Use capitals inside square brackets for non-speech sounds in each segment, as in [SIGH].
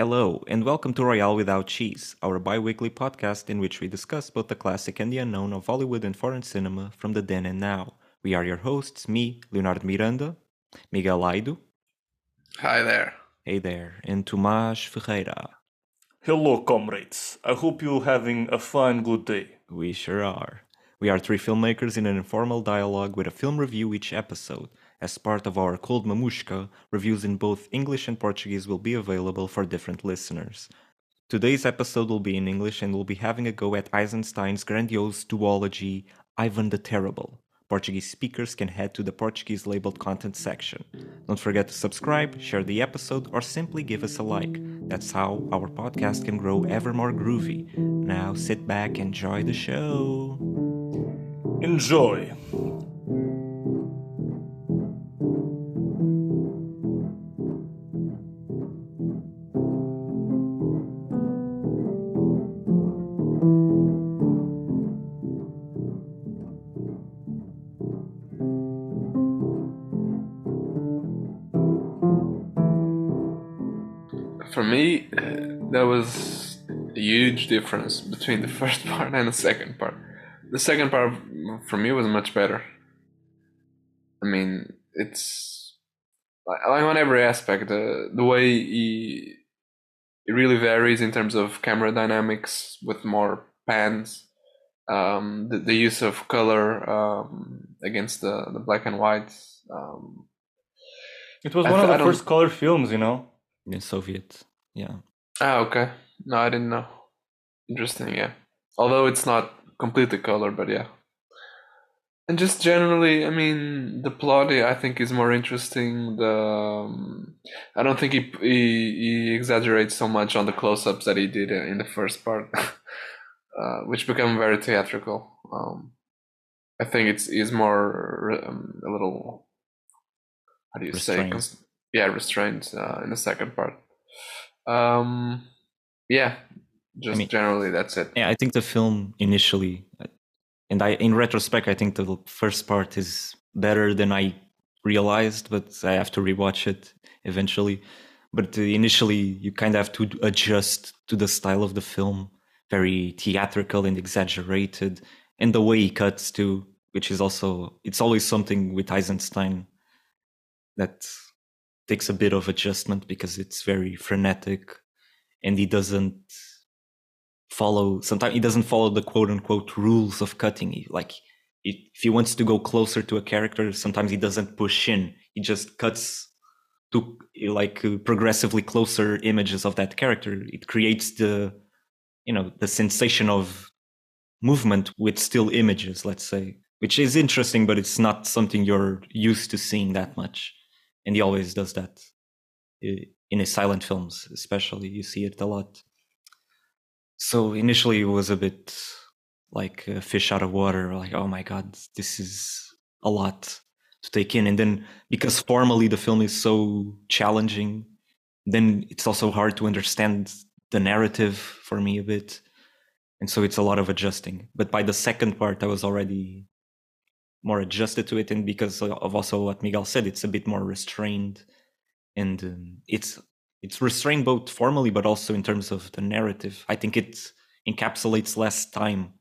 Hello, and welcome to Royale Without Cheese, our bi weekly podcast in which we discuss both the classic and the unknown of Hollywood and foreign cinema from the then and now. We are your hosts, me, Leonardo Miranda, Miguel Aido, Hi there. hey there, and Tomás Ferreira. Hello, comrades. I hope you're having a fine, good day. We sure are. We are three filmmakers in an informal dialogue with a film review each episode. As part of our Cold Mamushka, reviews in both English and Portuguese will be available for different listeners. Today's episode will be in English and we'll be having a go at Eisenstein's grandiose duology, Ivan the Terrible. Portuguese speakers can head to the Portuguese labeled content section. Don't forget to subscribe, share the episode, or simply give us a like. That's how our podcast can grow ever more groovy. Now sit back, enjoy the show. Enjoy. For me, uh, there was a huge difference between the [LAUGHS] first part and the second part. The second part for me was much better. I mean, it's like like on every aspect. The the way he it really varies in terms of camera dynamics with more pans. Um, the, the use of color um, against the, the black and white. Um, It was I one th- of I the don't- first color films, you know? In Soviet, yeah. Ah, okay. No, I didn't know. Interesting, yeah. Although it's not completely color, but yeah. And just generally, I mean, the plot I think is more interesting. The um, I don't think he, he he exaggerates so much on the close-ups that he did in the first part, [LAUGHS] uh, which become very theatrical. Um, I think it's is more um, a little how do you say Restrained. cons- yeah restrained uh, in the second part. Um, yeah, just mean- generally that's it. Yeah, I think the film initially, and I, in retrospect, I think the first part is better than I realized, but I have to rewatch it eventually. But uh, initially, you kind of have to adjust to the style of the film, very theatrical and exaggerated, and the way he cuts too, which is also it's always something with Eisenstein that takes a bit of adjustment because it's very frenetic, and he doesn't follow sometimes he doesn't follow the quote unquote rules of cutting. Like if he wants to go closer to a character sometimes he doesn't push in. He just cuts to like progressively closer images of that character. It creates the you know the sensation of movement with still images let's say which is interesting but it's not something you're used to seeing that much and he always does that uh, in his silent films especially. You see it a lot. So initially it was a bit like a fish out of water like oh my god this is a lot to take in. And then because formally the film is so challenging then it's also hard to understand the narrative for me a bit. And so it's a lot of adjusting. But by the second part i was already more adjusted to it and because of also what miguel said it's a bit more restrained and um, it's it's restrained both formally but also in terms of the narrative i think it encapsulates less time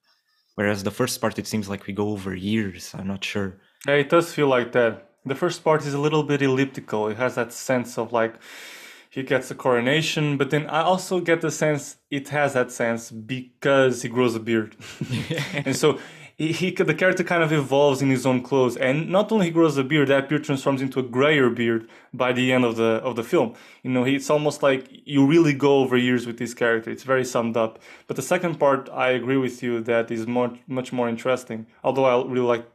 whereas the first part it seems like we go over years i'm not sure Yeah, it does feel like that. The first part is a little bit elliptical. It has that sense of like he gets a coronation, but then I also get the sense it has that sense because he grows a beard. [LAUGHS] and so he, he the character kind of evolves in his own clothes and not only he grows a beard that beard transforms into a grayer beard by the end of the of the film. You know it's almost like you really go over years with this character. It's very summed up. But the second part i agree with you that is much much more interesting although i really like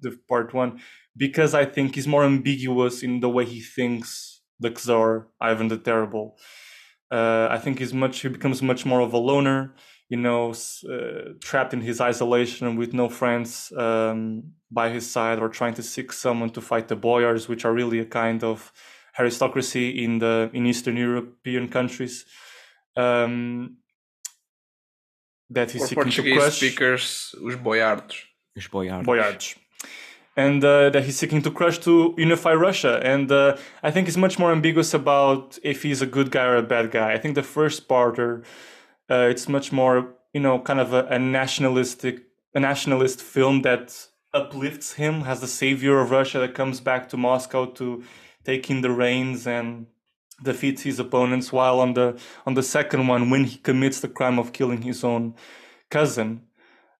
the part one because i think he's more ambiguous in the way he thinks the czar ivan the terrible. Uh, i think he's much he becomes much more of a loner you know, uh, trapped in his isolation with no friends um, by his side, or trying to seek someone to fight the boyars, which are really a kind of aristocracy in the in Eastern European countries. Um, that he's For seeking to crush speakers, os boiardos. os boiardos. boyards. and uh, that he's seeking to crush to unify Russia. And uh, I think it's much more ambiguous about if he's a good guy or a bad guy. I think the first part, or uh, it's much more, you know, kind of a, a, nationalistic, a nationalist film that uplifts him as the savior of Russia that comes back to Moscow to take in the reins and defeats his opponents. While on the on the second one, when he commits the crime of killing his own cousin,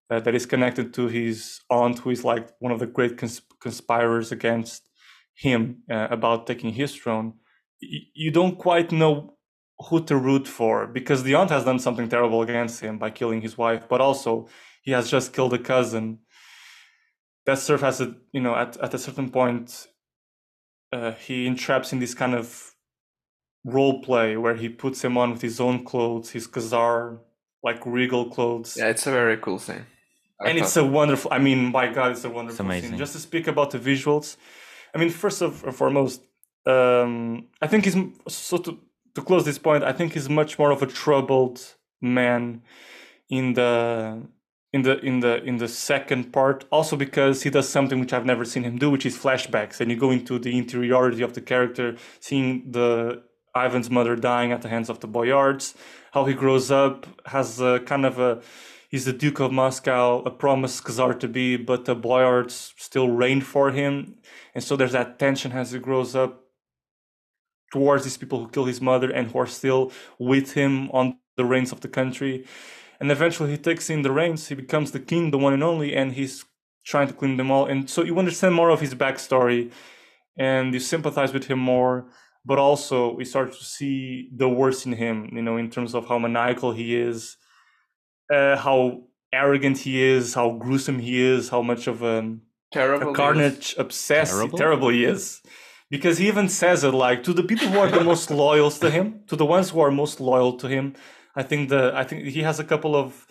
uh, that is connected to his aunt, who is like one of the great cons- conspirators against him uh, about taking his throne. Y- you don't quite know who to root for because the aunt has done something terrible against him by killing his wife, but also he has just killed a cousin. That serves as a you know at at a certain point, uh, he entraps in this kind of role play where he puts him on with his own clothes, his czar like regal clothes. Yeah, it's a very cool scene. I and it's a wonderful. I mean, my God, it's a wonderful it's scene. Just to speak about the visuals, I mean, first of foremost, um, I think he's so to to close this point. I think he's much more of a troubled man in the in the in the in the second part. Also because he does something which I've never seen him do, which is flashbacks, and you go into the interiority of the character, seeing the Ivan's mother dying at the hands of the boyards, how he grows up, has a kind of a he's the Duke of Moscow, a promised czar to be, but the boyards still reign for him. And so there's that tension as he grows up towards these people who kill his mother and who are still with him on the reins of the country. And eventually he takes in the reins, he becomes the king, the one and only, and he's trying to clean them all. And so you understand more of his backstory and you sympathize with him more but also we start to see the worst in him you know in terms of how maniacal he is uh, how arrogant he is, how gruesome he is, how much of a, terrible a carnage obsessed terrible? terrible he is. Because he even says it like to the people who are the most loyal to him, to the ones who are most loyal to him. I think the I think he has a couple of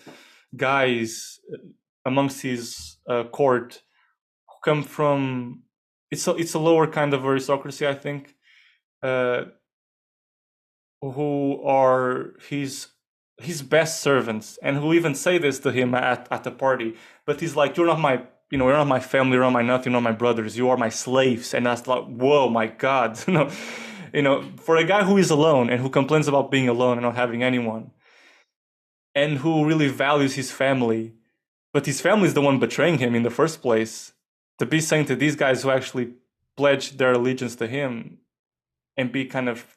guys uh, amongst his uh, court who come from it's a it's a lower kind of aristocracy, I think, uh, who are his his best servants and who even say this to him at, at the party but he's like you're not my you know you're not my family you're not my nothing you're not my brothers you are my slaves. And that's like whoa my god [LAUGHS] you know you know for a guy who is alone and who complains about being alone and not having anyone and who really values his family but his family is the one betraying him in the first place to be saying to these guys who actually pledged their allegiance to him and be kind of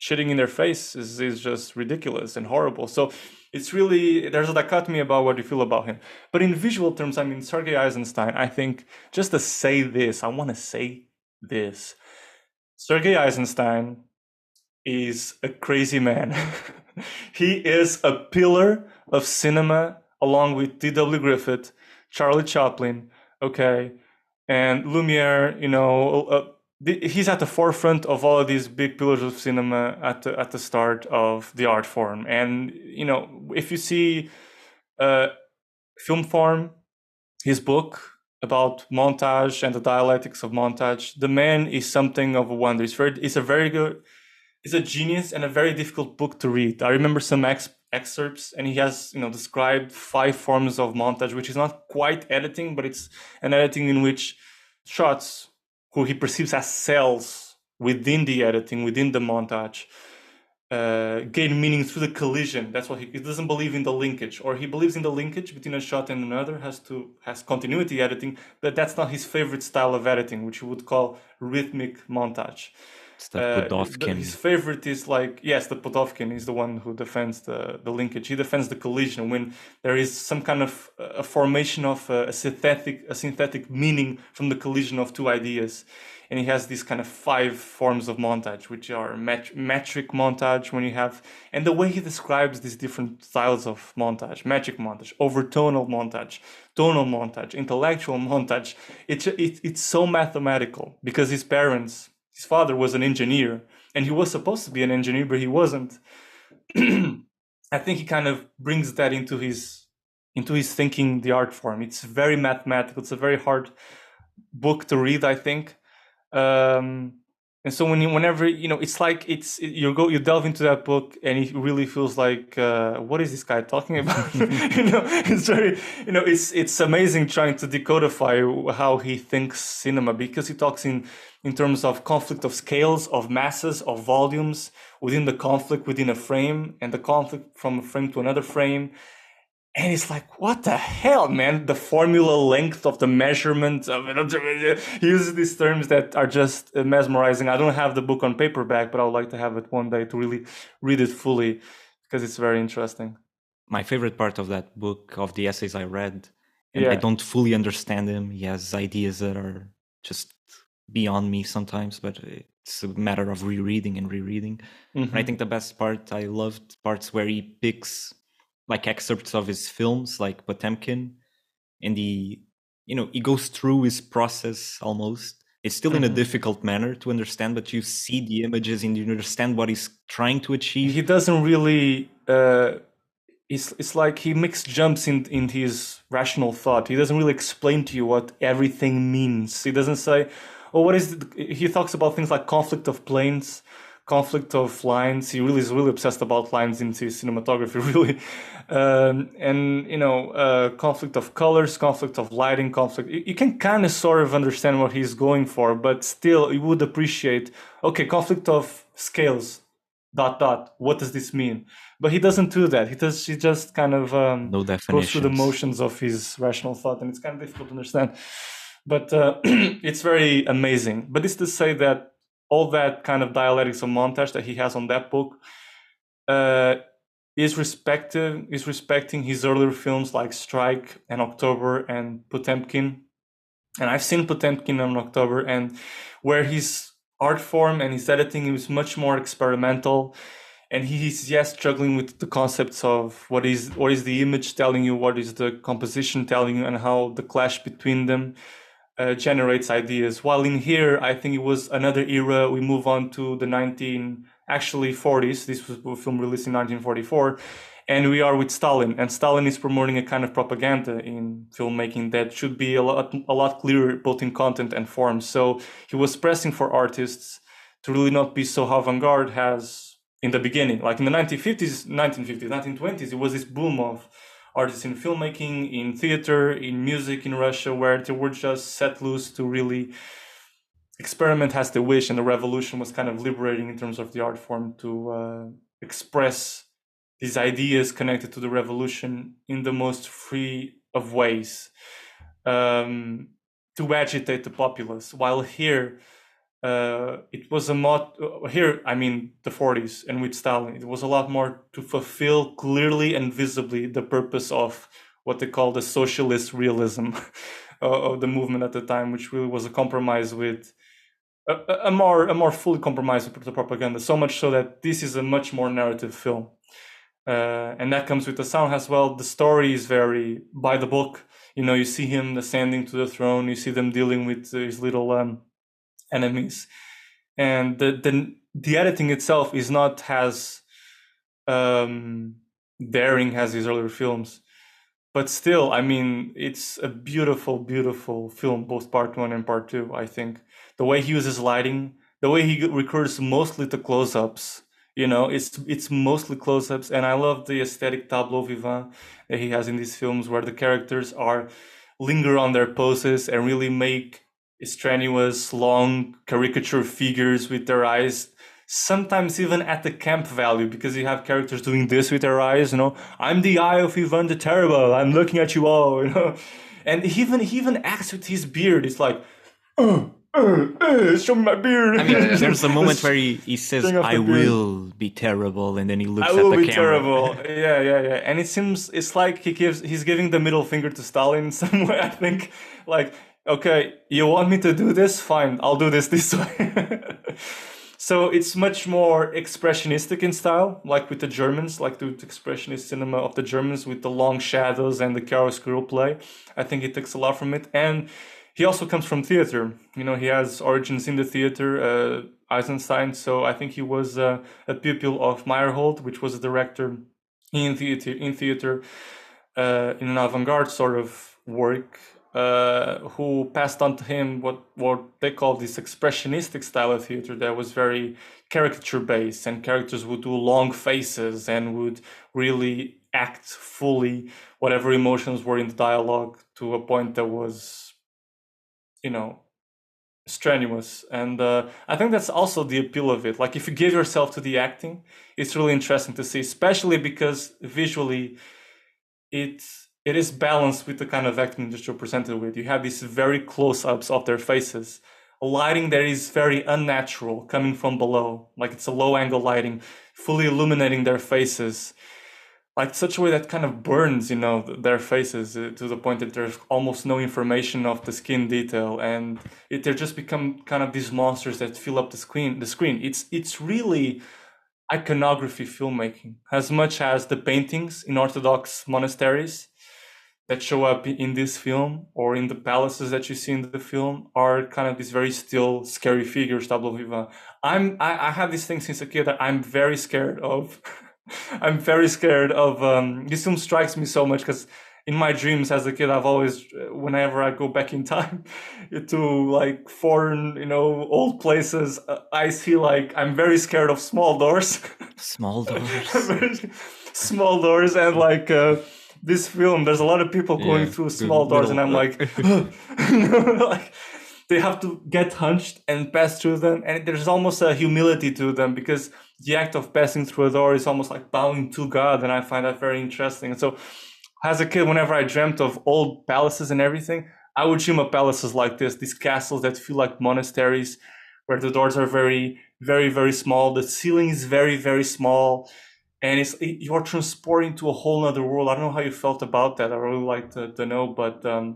shitting in their face is, is just ridiculous and horrible. So it's really there's a dichotomy about what you feel about him. But in visual terms, I mean Sergei Eisenstein, I think just to say this, I want to say this. Sergei Eisenstein is a crazy man. [LAUGHS] he is a pillar of cinema along with D.W. Griffith, Charlie Chaplin, okay, and Lumiere, you know, uh, he's at the forefront of all of these big pillars of cinema at the at the start of the art form. And you know if you see uh film form his book about montage and the dialectics of montage the man is something of a wonder. It's very it's a very good it's a genius and a very difficult book to read. I remember some ex- excerpts and he has you know described five forms of montage which is not quite editing but it's an editing in which shots who he perceives as cells within the editing, within the montage, uh, gain meaning through the collision. That's what he, he, doesn't believe in the linkage, or he believes in the linkage between a shot and another has to has continuity editing, but that's not his favorite style of editing, which he would call rhythmic montage. It's the Pudovkin. Uh, his favorite is like yes, the Pudovkin is the one who defends the, the linkage. He defends the collision when there is some kind of a formation of a, a synthetic a synthetic meaning from the collision of two ideas. And he has these kind of five forms of montage, which are met- metric montage when you have, and the way he describes these different styles of montage, metric montage, overtonal montage, tonal montage, intellectual montage. It's it, it's so mathematical because his parents his father was an engineer and he was supposed to be an engineer but he wasn't. [CLEARS THROAT] I think he kind of brings that into his into his thinking the art form. It's very mathematical. It's a very hard book to read i think. Um, and so when you, whenever you know, it's like it's you go you delve into that book, and it really feels like uh, what is this guy talking about? [LAUGHS] you know, it's very you know, it's it's amazing trying to decodify how he thinks cinema because he talks in in terms of conflict of scales, of masses, of volumes within the conflict within a frame, and the conflict from a frame to another frame, and it's like, what the hell, man? The formula length of the measurement of it. [LAUGHS] He uses these terms that are just mesmerizing. I don't have the book on paperback, but I would like to have it one day to really read it fully because it's very interesting. My favorite part of that book, of the essays I read, and yeah. I don't fully understand him. He has ideas that are just beyond me sometimes, but it's a matter of rereading and rereading. Mm-hmm. And I mm-hmm. think the best part, I loved parts where he picks like excerpts of his films, like Potemkin, and he, you know, he goes through his process almost. It's still mm-hmm. in a mm-hmm. difficult manner to understand, but you see the images and you understand what he's trying to achieve. He doesn't really. Uh, it's it's like he makes jumps in in his rational thought. He doesn't really explain to you what everything means. He doesn't say, "Oh, what is?" It? He talks about things like conflict of planes conflict of lines. He really is really obsessed about lines into cinematography, [LAUGHS] really, um, and you know, uh, conflict of colors, conflict of lighting, conflict. You can kind of sort of understand what he's going for, but still, you would appreciate. Okay, conflict of scales. Dot dot. What does this mean? But he doesn't do that. He does. He just kind of um, no goes through the motions of his rational thought, and it's kind of difficult to understand. But uh, [CLEARS THROAT] it's very amazing. But it's to say that all that kind of dialectics of montage that he has on that book uh, is respecting is respecting his earlier films like Strike and October and Potemkin. And I've seen Potemkin and October, and where his art form and his editing is much more experimental, and he's yes struggling with the concepts of what is what is the image telling you, what is the composition telling you, and how the clash between them uh, generates ideas. While in here, I think it was another era. We move on to the 19 actually 40s. This was a film released in 1944, and we are with Stalin. And Stalin is promoting a kind of propaganda in filmmaking that should be a lot a lot clearer both in content and form. So he was pressing for artists to really not be so avant-garde as in the beginning. Like in the 1950s, 1950s, 1920s, it was this boom of artists in filmmaking, in theater, in music in Russia, where they were just set loose to really experiment as they wish. And the revolution was kind of liberating in terms of the art form to uh, express these ideas connected to the revolution in the most free of ways um, to agitate the populace. While here, uh, it was a lot uh, here i mean the 40s and with stalin it was a lot more to fulfill clearly and visibly the purpose of what they call the socialist realism [LAUGHS] of the movement at the time which really was a compromise with a, a, more a more fully compromise with the propaganda so much so that this is a much more narrative film. Uh, and that comes with the sound as well. The story is very by the book you know you see him ascending to the throne you see them dealing with his little um, enemies. And the the, the editing itself is not as um, daring as his earlier films. But still i mean it's a beautiful beautiful film both part one and part two i think. The way he uses lighting the way he recurs mostly to close-ups you know it's it's mostly close-ups. And i love the aesthetic tableau vivant that he has in these films where the characters are linger on their poses and really make strenuous, long caricature figures with their eyes, sometimes even at the camp value, because you have characters doing this with their eyes, you know, I'm the eye of Ivan the Terrible, I'm looking at you all, [LAUGHS] you know. And he even he even acts with his beard. It's like, uh, uh, uh, show me my beard. I mean, there's a [LAUGHS] moment where he, he says, "I will be terrible," and then he looks I at the camera. I will be terrible. [LAUGHS] yeah, yeah, yeah. And it seems it's like he gives he's giving the middle finger to Stalin in some way. I think, like okay, you want me to do this? Fine, I'll do this this [LAUGHS] way. so it's much more expressionistic in style, like with the Germans, like the expressionist cinema of the Germans with the long shadows and the chiaroscuro play. I think he takes a lot from it. And he also comes from theater. You know, he has origins in the theater, uh, Eisenstein. So I think he was uh, a pupil of Meyerhold, which was a director in theater, in theater, uh, in an avant-garde sort of work uh, who passed on to him what what they call this expressionistic style of theater that was very caricature based, and characters would do long faces and would really act fully whatever emotions were in the dialogue to a point that was, you know, strenuous. And uh, i think that's also the appeal of it. Like if you give yourself to the acting it's really interesting to see especially because visually it's it is balanced with the kind of acting that you're presented with. You have these very close-ups of their faces. A lighting that is very unnatural coming from below. Like it's a low angle lighting fully illuminating their faces. Like such a way that kind of burns you know their faces uh, to the point that there's almost no information of the skin detail. And it they just become kind of these monsters that fill up the screen the screen. It's it's really iconography filmmaking. As much as the paintings in orthodox monasteries that show up in this film or in the palaces that you see in the film are kind of these very still scary figures tableau vivant i'm I, I have this thing since a kid that i'm very scared of. [LAUGHS] I'm very scared of um, this film strikes me so much because in my dreams as a kid I've always whenever I go back in time [LAUGHS] to like foreign you know old places uh, I see like I'm very scared of small doors. [LAUGHS] Small doors. Small doors and like uh, this film there's a lot of people going yeah, through small doors and I'm like [LAUGHS] [LAUGHS] like they have to get hunched and pass through them and there's almost a humility to them because the act of passing through a door is almost like bowing to god and i find that very interesting. And so as a kid whenever i dreamt of old palaces and everything i would dream of palaces like this these castles that feel like monasteries where the doors are very very very small the ceiling is very very small and it's you're transporting to a whole other world. I don't know how you felt about that. I really like to, to know but um,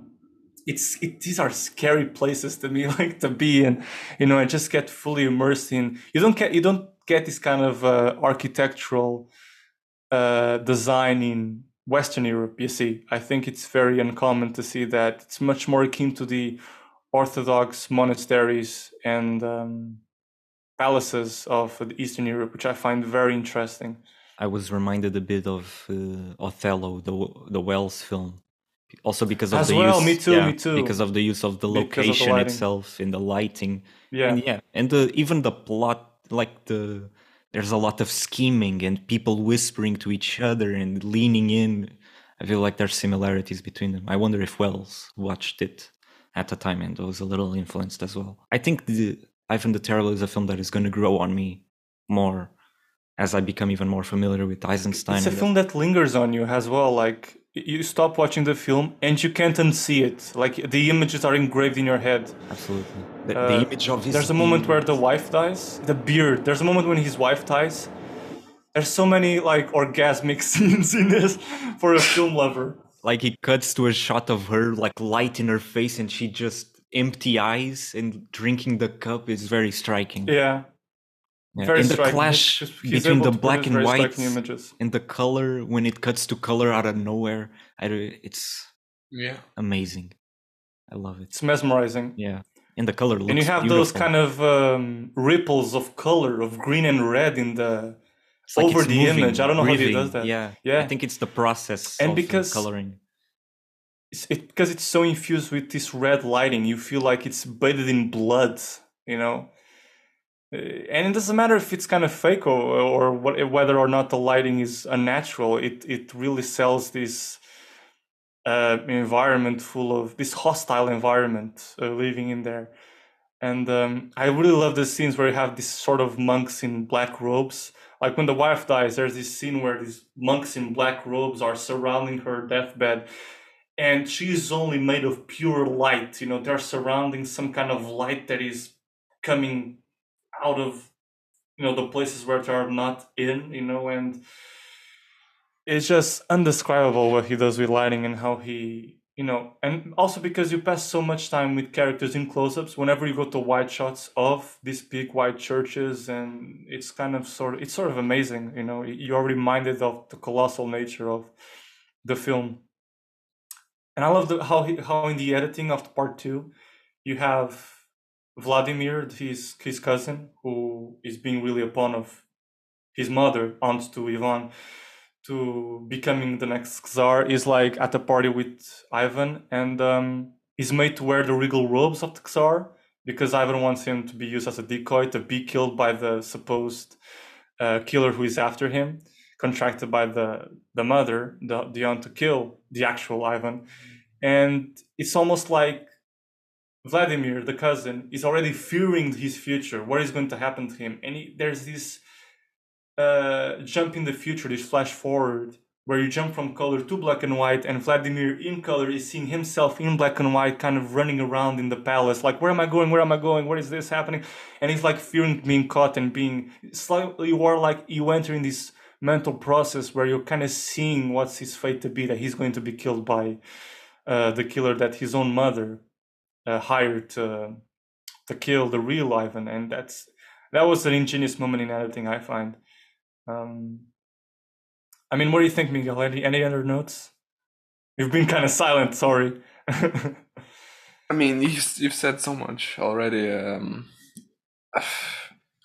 it's it, these are scary places to me [LAUGHS] like to be and you know i just get fully immersed in you don't get you don't get this kind of uh, architectural uh, design in western europe you see. I think it's very uncommon to see that. It's much more akin to the orthodox monasteries and um, palaces of eastern europe which i find very interesting i was reminded a bit of uh, othello the the Welles film. Also because of As the well, use, me too, yeah, me too. because of the use of the Because of the location itself in the lighting. Yeah. And yeah and the even the plot like the there's a lot of scheming and people whispering to each other and leaning in. I feel like there's similarities between them. I wonder if Welles watched it at the time and was a little influenced as well. I think the ivan the terrible is a film that is going to grow on me more as i become even more familiar with eisenstein it's a film that lingers on you as well like you stop watching the film and you can't unsee it. Like the images are engraved in your head. Absolutely. The, Uh, the image of his there's a moment beard. where the wife dies the beard. There's a moment when his wife dies. There's so many like orgasmic [LAUGHS] scenes in this for a film lover. Like he cuts to a shot of her like light in her face and she just empty eyes and drinking the cup is very striking. Yeah Yeah, very and the clash He's- he's between the black and white images. and the color when it cuts to color out of nowhere I, it's Yeah. amazing. I love it. It's mesmerizing. Yeah. And the color looks and you have those kind of um, ripples of color of green and red in the over the image. I don't know how he does that. yeah. Yeah. i think it's the process And of because- coloring. it's, it because it's so infused with this red lighting you feel like it's bathed in blood you know? Uh, and it doesn't matter if it's kind of fake or, or what, whether or not the lighting is unnatural it it really sells this uh, environment full of this hostile environment uh, living in there. And um, i really love the scenes where you have these sort of monks in black robes. Like when the wife dies there's this scene where these monks in black robes are surrounding her deathbed and she is only made of pure light you know they're surrounding some kind of light that is coming out of you know the places where they are not in you know and it's just undescribable what he does with lighting and how he you know and also because you pass so much time with characters in close-ups whenever you go to wide shots of these big white churches and it's kind of sort of it's sort of amazing you know you are reminded of the colossal nature of the film. And i love the, how he, how in the editing of the part two you have vladimir his his cousin who is being really a pawn of his mother aunt to ivan to becoming the next czar is like at a party with Ivan. And um, he's made to wear the regal robes of the Czar because Ivan wants him to be used as a decoy to be killed by the supposed uh, killer who is after him, contracted by the the mother, the Dion, to kill the actual Ivan, and it's almost like Vladimir, the cousin, is already fearing his future, what is going to happen to him, and he, there's this uh, jump in the future, this flash forward where you jump from color to black and white, and Vladimir in color is seeing himself in black and white, kind of running around in the palace, like, where am I going? Where am I going? What is this happening? And he's like fearing being caught and being slightly more like you enter in this mental process where you're kind of seeing what's his fate to be, that he's going to be killed by uh, the killer that his own mother hired to, to kill the real Ivan. And that's that was an ingenious moment in editing, I find. Um, I mean, what do you think, Miguel? Any any other notes? You've been kind of silent. Sorry. [LAUGHS] I mean, you, you've said so much already. Um, [SIGHS]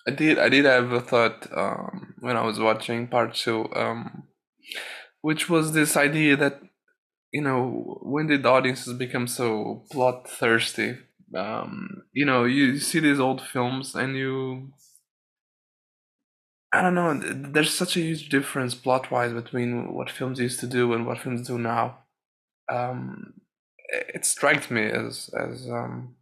I did I did have a thought um, when I was watching part two, um, which was this idea that you know when did audiences become so plot thirsty? Um, you know, you see these old films and you I don't know. There's such a huge difference plot wise between what films used to do and what films do now. Um, it strikes me as as um,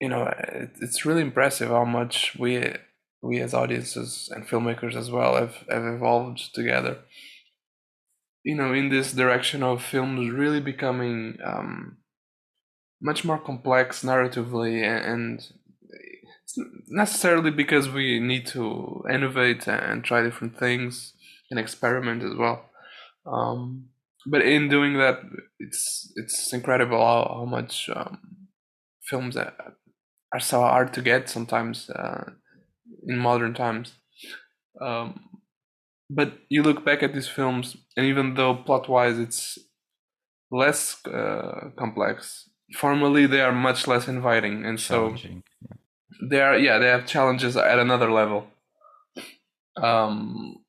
you know, it, it's really impressive how much we we as audiences and filmmakers as well have, have evolved together. You know, in this direction of films really becoming um, much more complex narratively and, and necessarily because we need to innovate and try different things and experiment as well. Um, but in doing that, it's it's incredible how, how much um, films are, are so hard to get sometimes uh, in modern times. Um, but you look back at these films, and even though plot wise it's less uh, complex, formally they are much less inviting, and so they are yeah they have challenges at another level. Um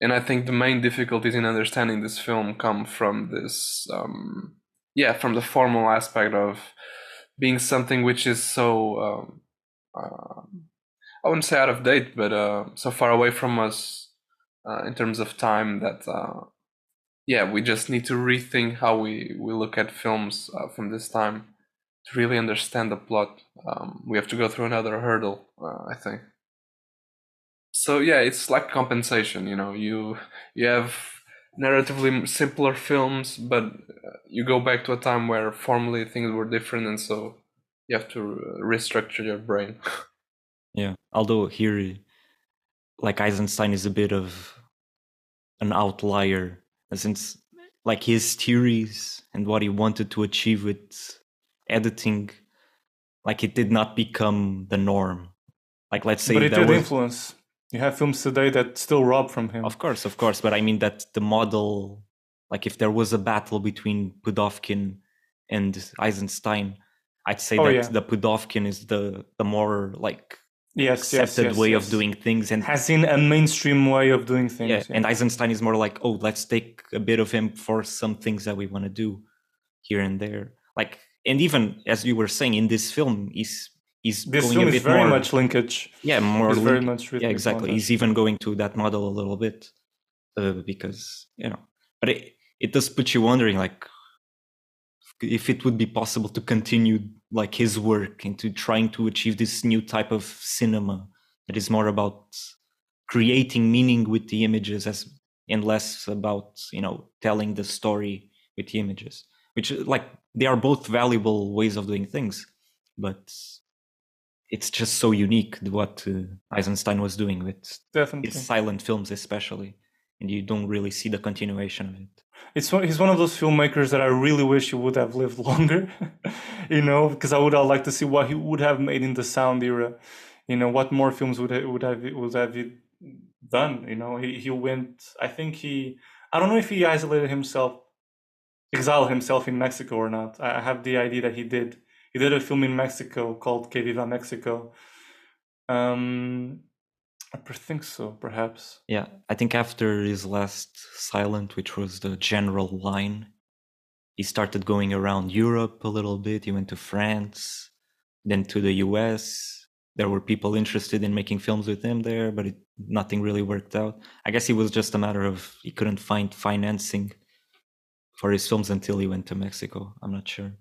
and i think the main difficulties in understanding this film come from this um yeah from the formal aspect of being something which is so um, uh, i wouldn't say out of date but uh so far away from us uh, in terms of time that uh yeah we just need to rethink how we we look at films uh, from this time to really understand the plot, um, we have to go through another hurdle, uh, I think. So yeah, it's like compensation. You know, you you have narratively simpler films, but uh, you go back to a time where formally things were different, and so you have to restructure your brain. [LAUGHS] yeah, although here, like Eisenstein is a bit of an outlier, since like his theories and what he wanted to achieve with editing like it did not become the norm. Like let's say but it did was... influence. You have films today that still rob from him. Of course of course but i mean that the model like if there was a battle between pudovkin and eisenstein i'd say oh, that yeah. the pudovkin is the the more like yes, accepted yes, yes, way of doing things and has in a mainstream way of doing things yeah, yeah, and eisenstein is more like oh let's take a bit of him for some things that we want to do here and there. Like and even as you were saying in this film he's he's this going film a bit is very more, much linkage. Yeah more it's very much yeah exactly. he's even going to that model a little bit uh, because you know but it, it does put you wondering like if it would be possible to continue like his work into trying to achieve this new type of cinema that is more about creating meaning with the images as and less about you know telling the story with the images which like they are both valuable ways of doing things but it's just so unique what uh, eisenstein was doing with definitely. his silent films especially and you don't really see the continuation of it it's one, he's one of those filmmakers that I really wish he would have lived [LAUGHS] longer, you know, because I would have liked to see what he would have made in the sound era, you know, what more films would would have would have done, you know. He he went, I think he, I don't know if he isolated himself exile himself in Mexico or not. I have the idea that he did. He did a film in Mexico called Que Viva Mexico. Um, I think so, perhaps. Yeah, I think after his last silent, which was the general line, he started going around Europe a little bit. He went to France, then to the US. There were people interested in making films with him there, but it, nothing really worked out. I guess it was just a matter of he couldn't find financing for his films until he went to Mexico. I'm not sure.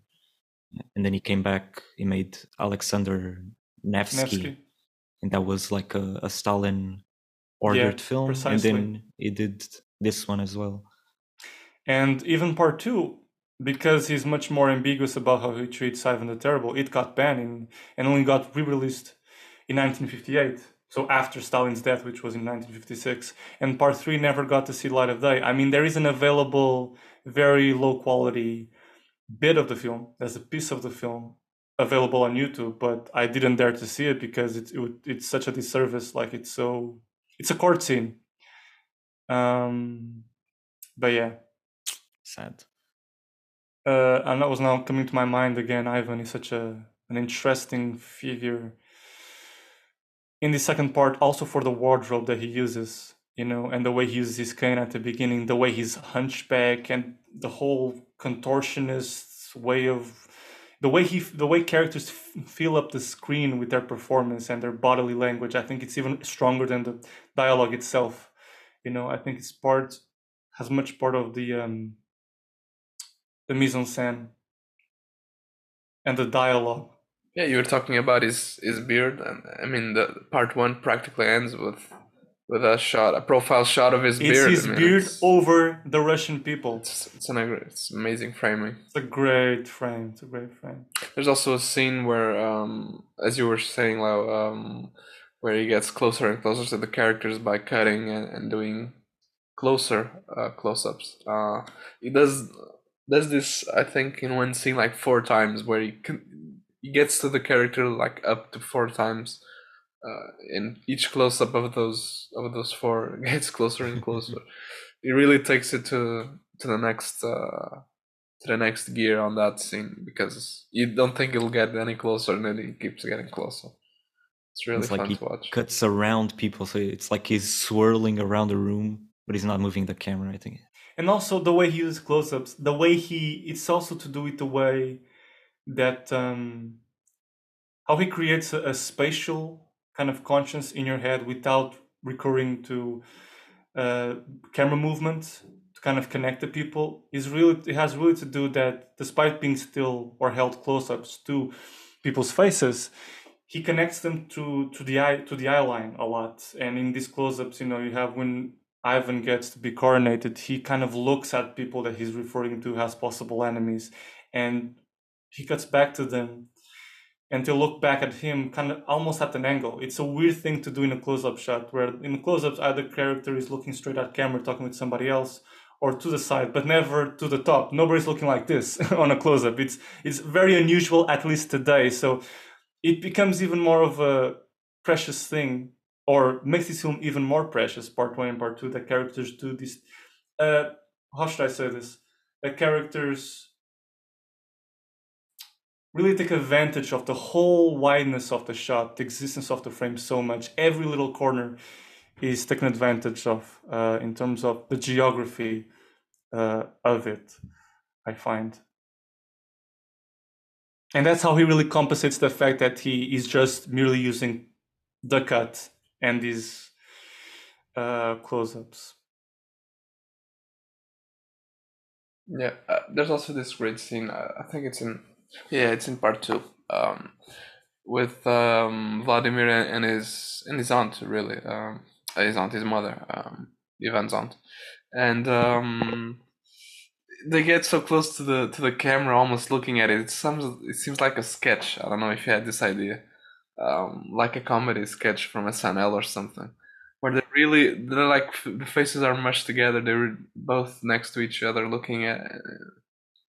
And then he came back. He made Alexander Nevsky, Nevsky. And that was like a, a Stalin ordered film. precisely. And then he did this one as well. And even part two, because he's much more ambiguous about how he treats Ivan the Terrible, it got banned in, and only got re-released in 1958. So after Stalin's death, which was in 1956, and part three never got to see light of day. I mean, there is an available, very low quality bit of the film. There's a piece of the film available on YouTube, but I didn't dare to see it because it's it, it's such a disservice. Like it's so, it's a court scene. Um, but yeah, Sad. uh, and that was now coming to my mind again. Ivan is such a an interesting figure. In the second part, also for the wardrobe that he uses, you know, and the way he uses his cane at the beginning, the way he's hunchback, and the whole contortionist way of the way he the way characters f- fill up the screen with their performance and their bodily language. I think it's even stronger than the dialogue itself. You know, I think it's part has much part of the um, the mise en scène and the dialogue. Yeah, you were talking about his his beard, and I mean the part one practically ends with with a shot, a profile shot of his It's beard. his I mean, beard It's, over the Russian people. it's, it's an it's amazing framing. It's a great frame. It's a great frame. There's also a scene where, um, as you were saying, Lau, um, where he gets closer and closer to the characters by cutting and, and doing closer uh, close-ups. Uh, he does does this, I think, in one scene like four times, where he can, he gets to the character like up to four times. Uh, and each close-up of those of those four [LAUGHS] gets closer and closer. [LAUGHS] it really takes it to to the next uh, to the next gear on that scene because you don't think it'll get any closer and then it keeps getting closer. It's really It's like fun he to watch. cuts around people, so it's like he's swirling around the room, but he's not moving the camera. I think. And also the way he uses close-ups, the way he it's also to do it the way that um how he creates a, a spatial kind of conscience in your head without recurring to uh camera movement to kind of connect the people is really it has really to do that despite being still or held close-ups to people's faces he connects them to to the eye to the eye line a lot. And in these close-ups you know you have when ivan gets to be coronated he kind of looks at people that he's referring to as possible enemies and he cuts back to them and to look back at him kind of almost at an angle. It's a weird thing to do in a close-up shot where in the close-ups either character is looking straight at camera talking with somebody else or to the side but never to the top. Nobody's looking like this [LAUGHS] on a close-up. It's it's very unusual at least today. So it becomes even more of a precious thing or makes this film even more precious part one and part two that characters do this uh how should i say this? That characters really take advantage of the whole wideness of the shot the existence of the frame so much every little corner is taken advantage of uh, in terms of the geography uh, of it i find and that's how he really compensates the fact that he is just merely using the cut and these uh, close-ups. Yeah, uh, there's also this great scene. Uh, I think it's in yeah, it's in part two. Um, with um, Vladimir and his and his aunt really, um, uh, his aunt, his mother, um, Ivan's aunt, and um, they get so close to the to the camera, almost looking at it. It seems it seems like a sketch. I don't know if you had this idea, um, like a comedy sketch from a SNL or something, where they really they're like the faces are mushed together. They're both next to each other, looking at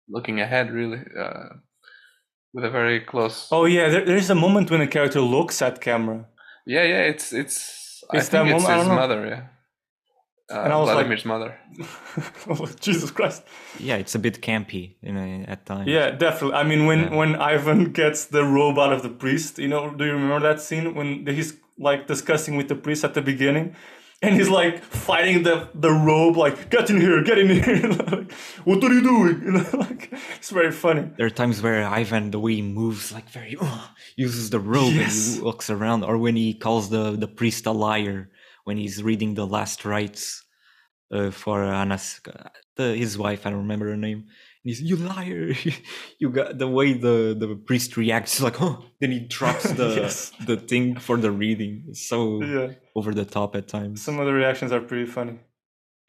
looking ahead, really, uh, with a very close. Oh yeah, there, there's a moment when a character looks at camera. Yeah, yeah, it's it's. I Is that think it's moment? His mother. Yeah. Uh, And I was like- Vladimir's mother. oh, [LAUGHS] Jesus Christ! Yeah, it's a bit campy you know, at times. Yeah, definitely. I mean, when Yeah. when Ivan gets the robe out of the priest, you know, do you remember that scene when he's like discussing with the priest at the beginning, and he's like fighting the the rope, like get in here, get in here. [LAUGHS] like, what are you doing? You [LAUGHS] know, like it's very funny. There are times where Ivan, the way he moves, like very uh, uses the rope Yes. and he walks around, or when he calls the the priest a liar when he's reading the last rites uh, for Anas, the, his wife. I don't remember her name. And he's you liar. [LAUGHS] you got the way the the priest reacts, like oh, then he drops [LAUGHS] the Yes. the thing for the reading. It's so Yeah, over the top at times. some of the reactions are pretty funny.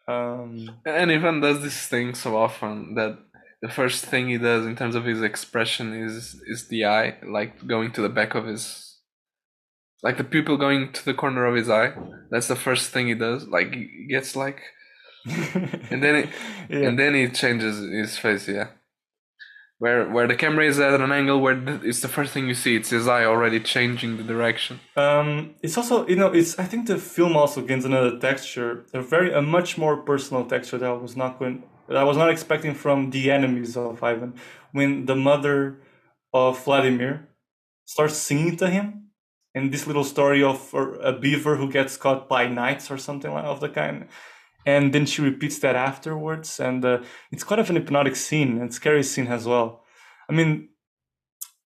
Um, And Ivan does this thing so often that the first thing he does in terms of his expression is is the eye, like going to the back of his, like the pupil going to the corner of his eye. That's the first thing he does. Like he gets like, and then it, [LAUGHS] yeah. and then he changes his face. Yeah, where where the camera is at an angle where the, it's the first thing you see. It's his eye already changing the direction. Um, it's also you know it's I think the film also gains another texture, a very a much more personal texture that I was not going that I was not expecting from the enemies of Ivan when the mother of Vladimir starts singing to him, and this little story of a a beaver who gets caught by knights or something like of the kind, and then she repeats that afterwards, and uh, it's kind of an hypnotic scene and scary scene as well. I mean,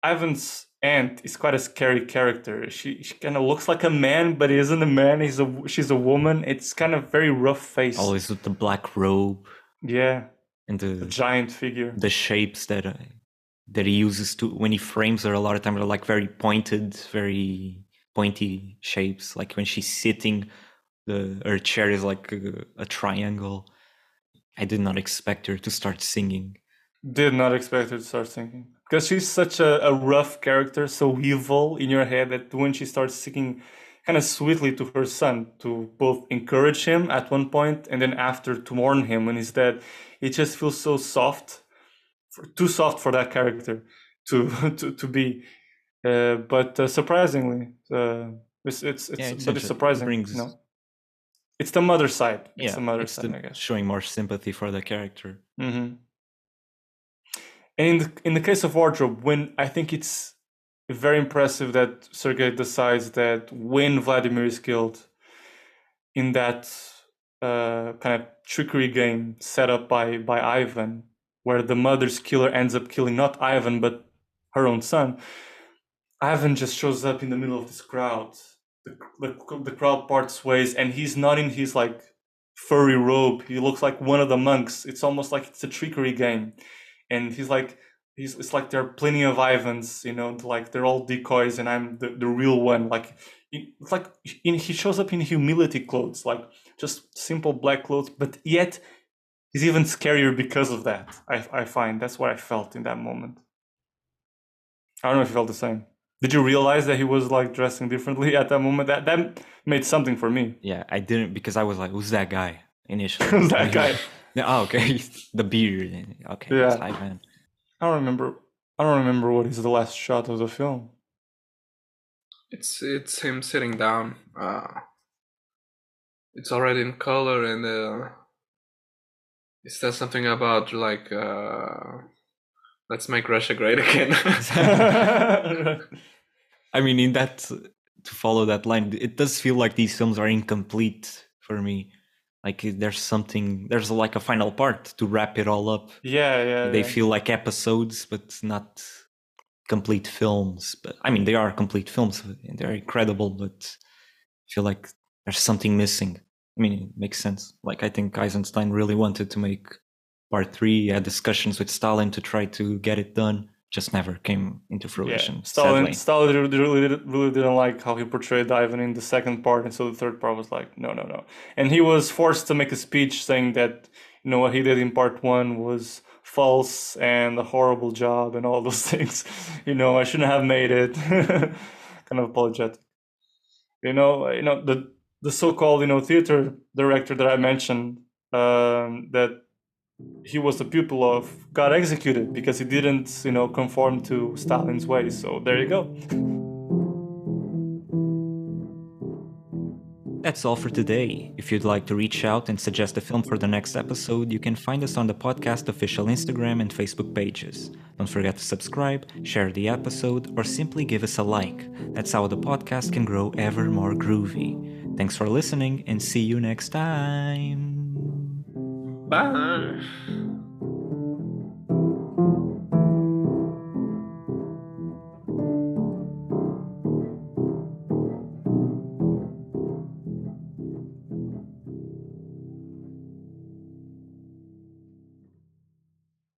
Ivan's aunt is quite a scary character. She she kind of looks like a man, but he isn't a man. He's a she's a woman. It's kind of very rough face. Always with the black robe Yeah, and a the giant figure. the shapes that uh, that he uses to when he frames her a lot of times are like very pointed very pointy shapes like when she's sitting the her chair is like a, a triangle i did not expect her to start singing Did not expect her to start singing because she's such a, a rough character, so evil in your head that when she starts singing kind of sweetly to her son to both encourage him at one point and then after to warn him when he's dead, it just feels so soft, for, too soft for that character to [LAUGHS] to, to be. Uh, but uh, surprisingly, uh, it's it's, it's Yeah, but it's surprising. brings- know? It's the mother side. It's yeah the mother it's side, the- I guess. showing more sympathy for the character hmm And in the in the case of wardrobe, when I think it's very impressive that Sergei decides that when Vladimir is killed, in that uh, kind of trickery game set up by by Ivan, where the mother's killer ends up killing not Ivan but her own son, Ivan just shows up in the middle of this crowd. The, the, the crowd parts ways, and he's not in his like furry robe. He looks like one of the monks. It's almost like it's a trickery game, and he's like he's it's like there are plenty of Ivans, you know, like they're all decoys, and I'm the, the real one. Like it's like in, he shows up in humility clothes, like just simple black clothes, but yet he's even scarier because of that. I I find that's what I felt in that moment. I don't know if you felt the same. Did you realize that he was like dressing differently at that moment? That that made something for me. yeah i didn't because i was like who's that guy initially [LAUGHS] Who's that [LAUGHS] guy? yeah, oh, okay [LAUGHS] the beard okay Yeah. Ivan. I don't remember. I don't remember what is the last shot of the film. It's it's him sitting down. Uh, it's already in color, and uh, it says something about like uh, let's make Russia great again. I mean, in that to follow that line, it does feel like these films are incomplete for me. Like there's something, there's like a final part to wrap it all up. yeah, yeah. They yeah. feel like episodes, but not complete films. But I mean, they are complete films. and They're incredible, but I feel like there's something missing. I mean, it makes sense. Like I think Eisenstein really wanted to make part three. He had discussions with Stalin to try to get it done. Just never came into fruition. Yeah. Stalin. Stalin really, really, didn't like how he portrayed Ivan in the second part, and so the third part was like, no, no, no. And he was forced to make a speech saying that, you know, what he did in part one was false and a horrible job and all those [LAUGHS] things. You know, I shouldn't have made it. [LAUGHS] kind of apologetic. You know, you know the the so-called you know theater director that I mentioned um, that he was the pupil of got executed because he didn't you know conform to Stalin's ways. So there you go. That's all for today. If you'd like to reach out and suggest a film for the next episode, you can find us on the podcast official Instagram and Facebook pages. Don't forget to subscribe, share the episode, or simply give us a like. That's how the podcast can grow ever more groovy. Thanks for listening and see you next time. Bah.